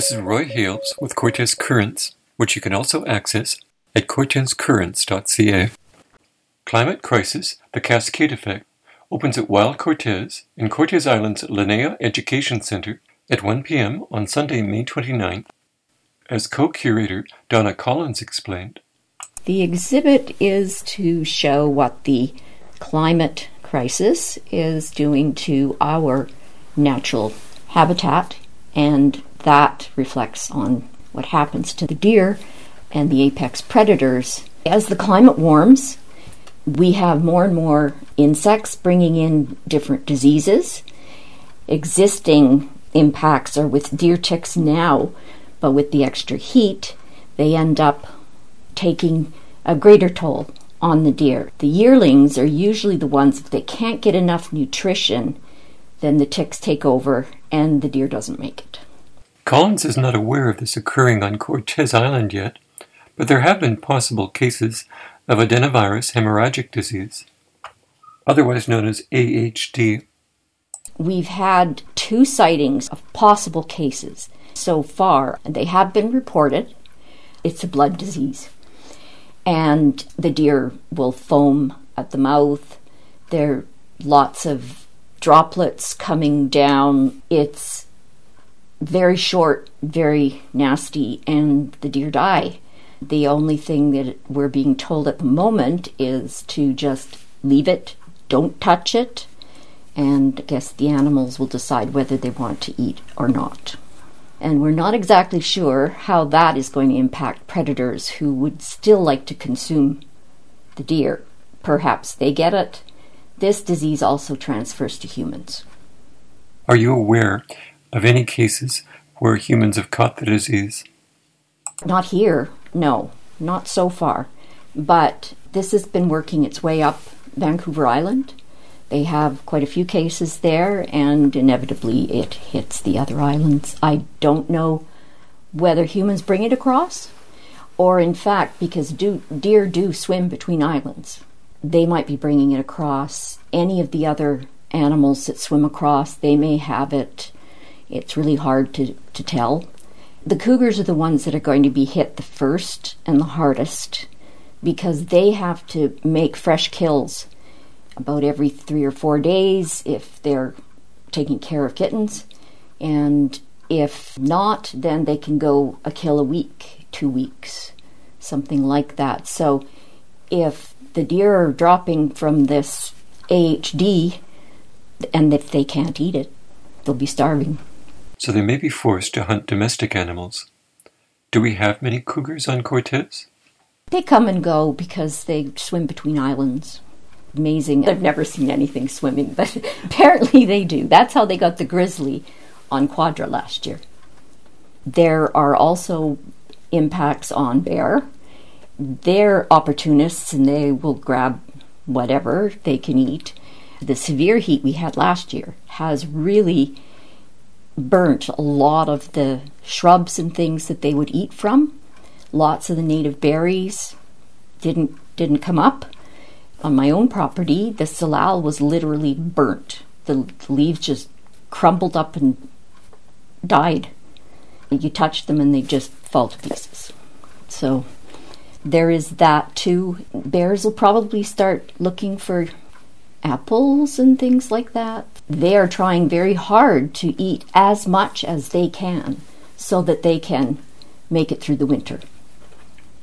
This is Roy Hales with Cortes Currents, which you can also access at cortescurrents.ca. Climate Crisis, The Cascade Effect, opens at Wild Cortes in Cortes Island's Linnea Education Center at 1 p.m. on Sunday, May 29th. As co curator Donna Collins explained, The exhibit is to show what the climate crisis is doing to our natural habitat, and that reflects on what happens to the deer and the apex predators. As the climate warms, we have more and more insects bringing in different diseases. Existing impacts are with deer ticks now, but with the extra heat, they end up taking a greater toll on the deer. The yearlings are usually the ones, if they can't get enough nutrition, then the ticks take over and the deer doesn't make it. Collins is not aware of this occurring on Cortes Island yet, but there have been possible cases of adenovirus hemorrhagic disease, otherwise known as AHD. We've had two sightings of possible cases so far. And they have been reported. It's a blood disease. And the deer will foam at the mouth. There are lots of droplets coming down. It's very short, very nasty, and the deer die. The only thing that we're being told at the moment is to just leave it, don't touch it, and I guess the animals will decide whether they want to eat or not. And we're not exactly sure how that is going to impact predators who would still like to consume the deer. Perhaps they get it. This disease also transfers to humans. Are you aware of any cases where humans have caught the disease? Not here, no, not so far. But this has been working its way up Vancouver Island. They have quite a few cases there, and inevitably it hits the other islands. I don't know whether humans bring it across, or in fact, because do, deer do swim between islands, they might be bringing it across. Any of the other animals that swim across, they may have it. It's really hard to, to tell. The cougars are the ones that are going to be hit the first and the hardest because they have to make fresh kills about every three or four days if they're taking care of kittens. And if not, then they can go a kill a week, two weeks, something like that. So if the deer are dropping from this AHD and if they can't eat it, they'll be starving. So they may be forced to hunt domestic animals. Do we have many cougars on Cortes? They come and go because they swim between islands amazing. I've never seen anything swimming, but apparently they do. That's how they got the grizzly on Quadra last year. There are also impacts on bear. They're opportunists and they will grab whatever they can eat. The severe heat we had last year has really burnt a lot of the shrubs and things that they would eat from. Lots of the native berries didn't didn't come up on my own property, the salal was literally burnt. The leaves just crumbled up and died. You touch them and they just fall to pieces. So there is that too. Bears will probably start looking for apples and things like that. They are trying very hard to eat as much as they can so that they can make it through the winter.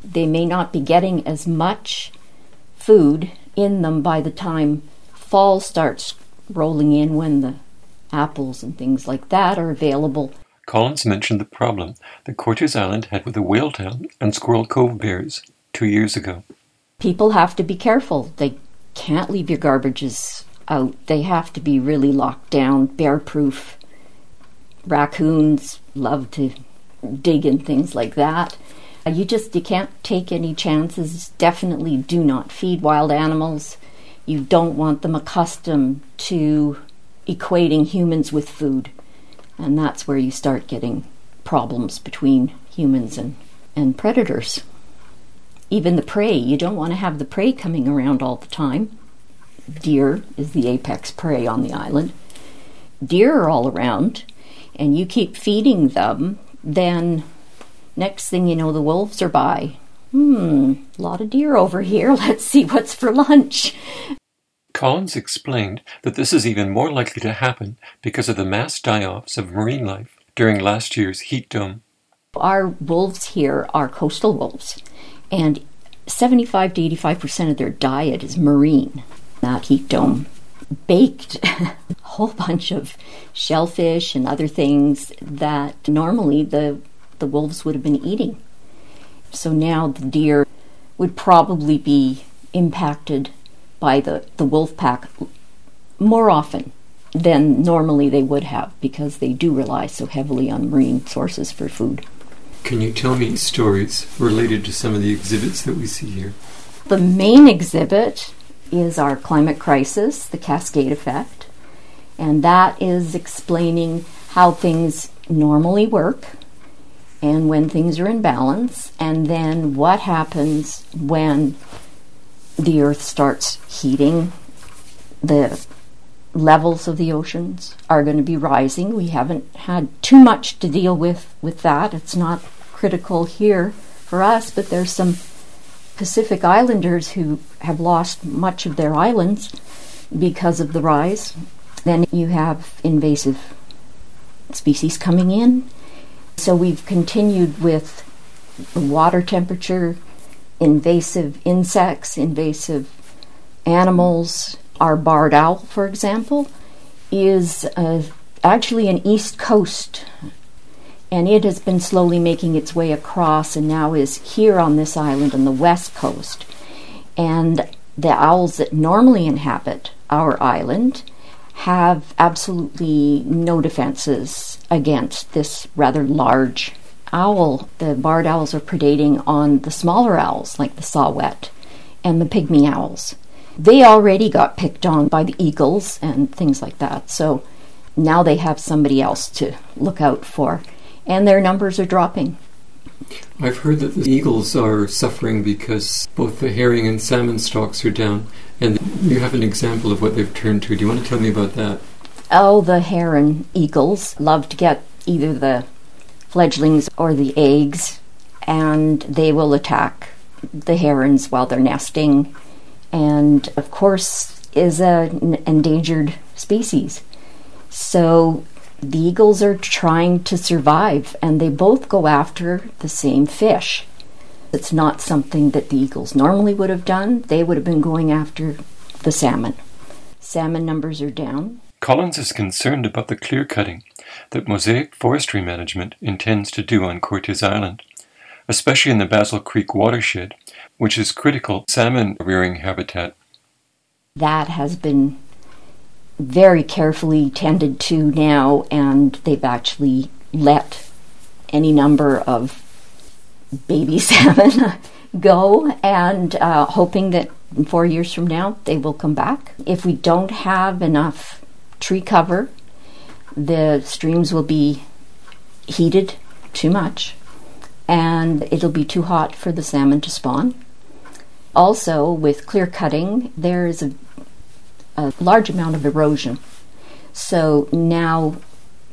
They may not be getting as much food in them by the time fall starts rolling in when the apples and things like that are available. Collins mentioned the problem that Cortes Island had with the Whaletown and Squirrel Cove bears two years ago. People have to be careful. They can't leave your garbages out. They have to be really locked down, bear proof. Raccoons love to dig and things like that. Uh, you just you can't take any chances. Definitely do not feed wild animals. You don't want them accustomed to equating humans with food. And that's where you start getting problems between humans and, and predators. Even the prey, you don't want to have the prey coming around all the time. Deer is the apex prey on the island. Deer are all around, and you keep feeding them then next thing you know, the wolves are by. Hmm, a lot of deer over here. Let's see what's for lunch. Collins explained that this is even more likely to happen because of the mass die offs of marine life during last year's heat dome. Our wolves here are coastal wolves, and 75 to 85% of their diet is marine. That heat dome baked a whole bunch of shellfish and other things that normally the, the wolves would have been eating. So now the deer would probably be impacted by the, the wolf pack more often than normally they would have because they do rely so heavily on marine sources for food. Can you tell me stories related to some of the exhibits that we see here? The main exhibit is our climate crisis, the cascade effect, and that is explaining how things normally work and when things are in balance, and then what happens when the earth starts heating. The levels of the oceans are going to be rising. We haven't had too much to deal with with that. It's not critical here for us, but there's some Pacific Islanders who have lost much of their islands because of the rise. Then you have invasive species coming in. So we've continued with the water temperature invasive insects, invasive animals. Our barred owl, for example, is uh, actually an east coast, and it has been slowly making its way across and now is here on this island on the west coast. And the owls that normally inhabit our island have absolutely no defenses against this rather large owl, the barred owls are predating on the smaller owls like the saw-whet and the pygmy owls. They already got picked on by the eagles and things like that. So now they have somebody else to look out for, and their numbers are dropping. I've heard that the eagles are suffering because both the herring and salmon stocks are down, and you have an example of what they've turned to. Do you want to tell me about that? Oh, the heron eagles love to get either the fledglings or the eggs, and they will attack the herons while they're nesting. And of course, is an endangered species. So the eagles are trying to survive, and they both go after the same fish. It's not something that the eagles normally would have done. They would have been going after the salmon. Salmon numbers are down. Collins is concerned about the clear cutting that Mosaic Forestry Management intends to do on Cortes Island, especially in the Basil Creek watershed, which is critical salmon rearing habitat. That has been very carefully tended to now, and they've actually let any number of baby salmon go, and uh, hoping that four years from now they will come back. If we don't have enough tree cover the streams will be heated too much and it'll be too hot for the salmon to spawn. Also, with clear cutting, there is a, a large amount of erosion. So now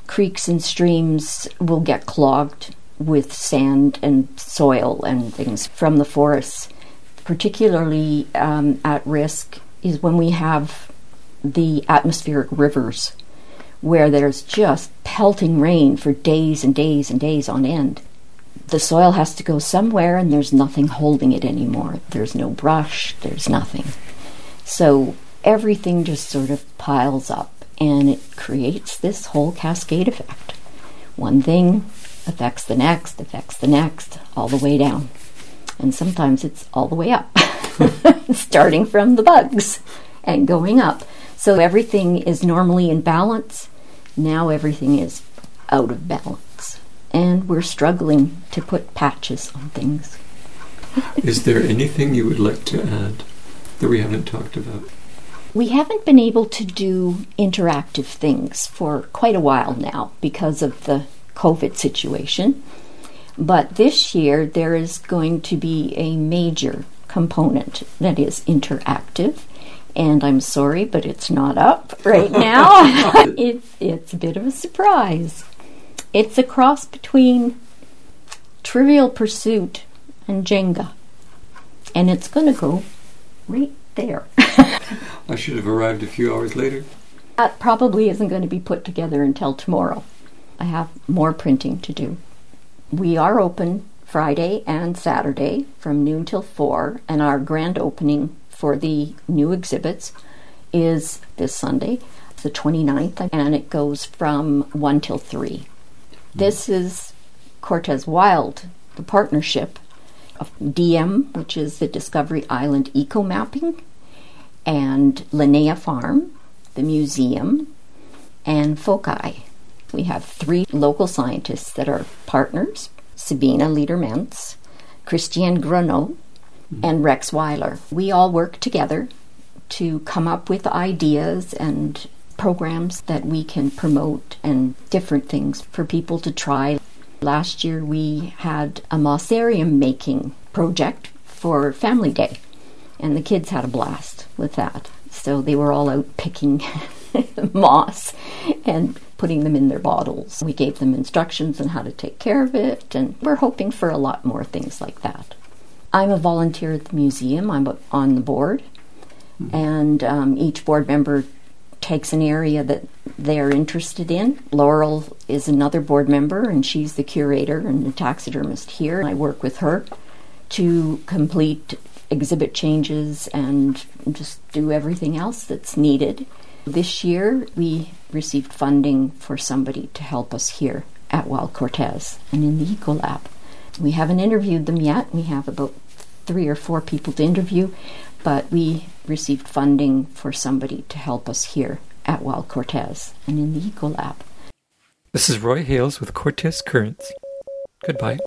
creeks and streams will get clogged with sand and soil and things from the forests. Particularly um, at risk is when we have the atmospheric rivers where there's just pelting rain for days and days and days on end. The soil has to go somewhere and there's nothing holding it anymore. There's no brush, there's nothing. So everything just sort of piles up and it creates this whole cascade effect. One thing affects the next, affects the next, all the way down. And sometimes it's all the way up, starting from the bugs and going up. So everything is normally in balance now everything is out of balance, and we're struggling to put patches on things. is there anything you would like to add that we haven't talked about? We haven't been able to do interactive things for quite a while now because of the COVID situation. But this year, there is going to be a major component that is interactive and I'm sorry, but it's not up right now. it's it's a bit of a surprise. It's a cross between Trivial Pursuit and Jenga. And it's going to go right there. I should have arrived a few hours later. That probably isn't going to be put together until tomorrow. I have more printing to do. We are open Friday and Saturday from noon till 4, and our grand opening for the new exhibits is this Sunday, the 29th, and it goes from 1 till 3. This is Cortes Wild, the partnership of DM, which is the Discovery Island Eco Mapping, and Linnea Farm, the museum, and Foci. We have three local scientists that are partners Sabina Leader-Mense, Christiane Gronau, and Rex Weyler. We all work together to come up with ideas and programs that we can promote and different things for people to try. Last year we had a mossarium making project for Family Day, and the kids had a blast with that. So they were all out picking moss and putting them in their bottles. We gave them instructions on how to take care of it, and we're hoping for a lot more things like that. I'm a volunteer at the museum, I'm on the board, and um, each board member takes an area that they're interested in. Laurel is another board member, and she's the curator and the taxidermist here. I work with her to complete exhibit changes and just do everything else that's needed. This year, we received funding for somebody to help us here at Wild Cortes and in the Ecolab. We haven't interviewed them yet. We have about three or four people to interview, but we received funding for somebody to help us here at Wild Cortes and in the Ecolab. This is Roy Hales with Cortes Currents. Goodbye.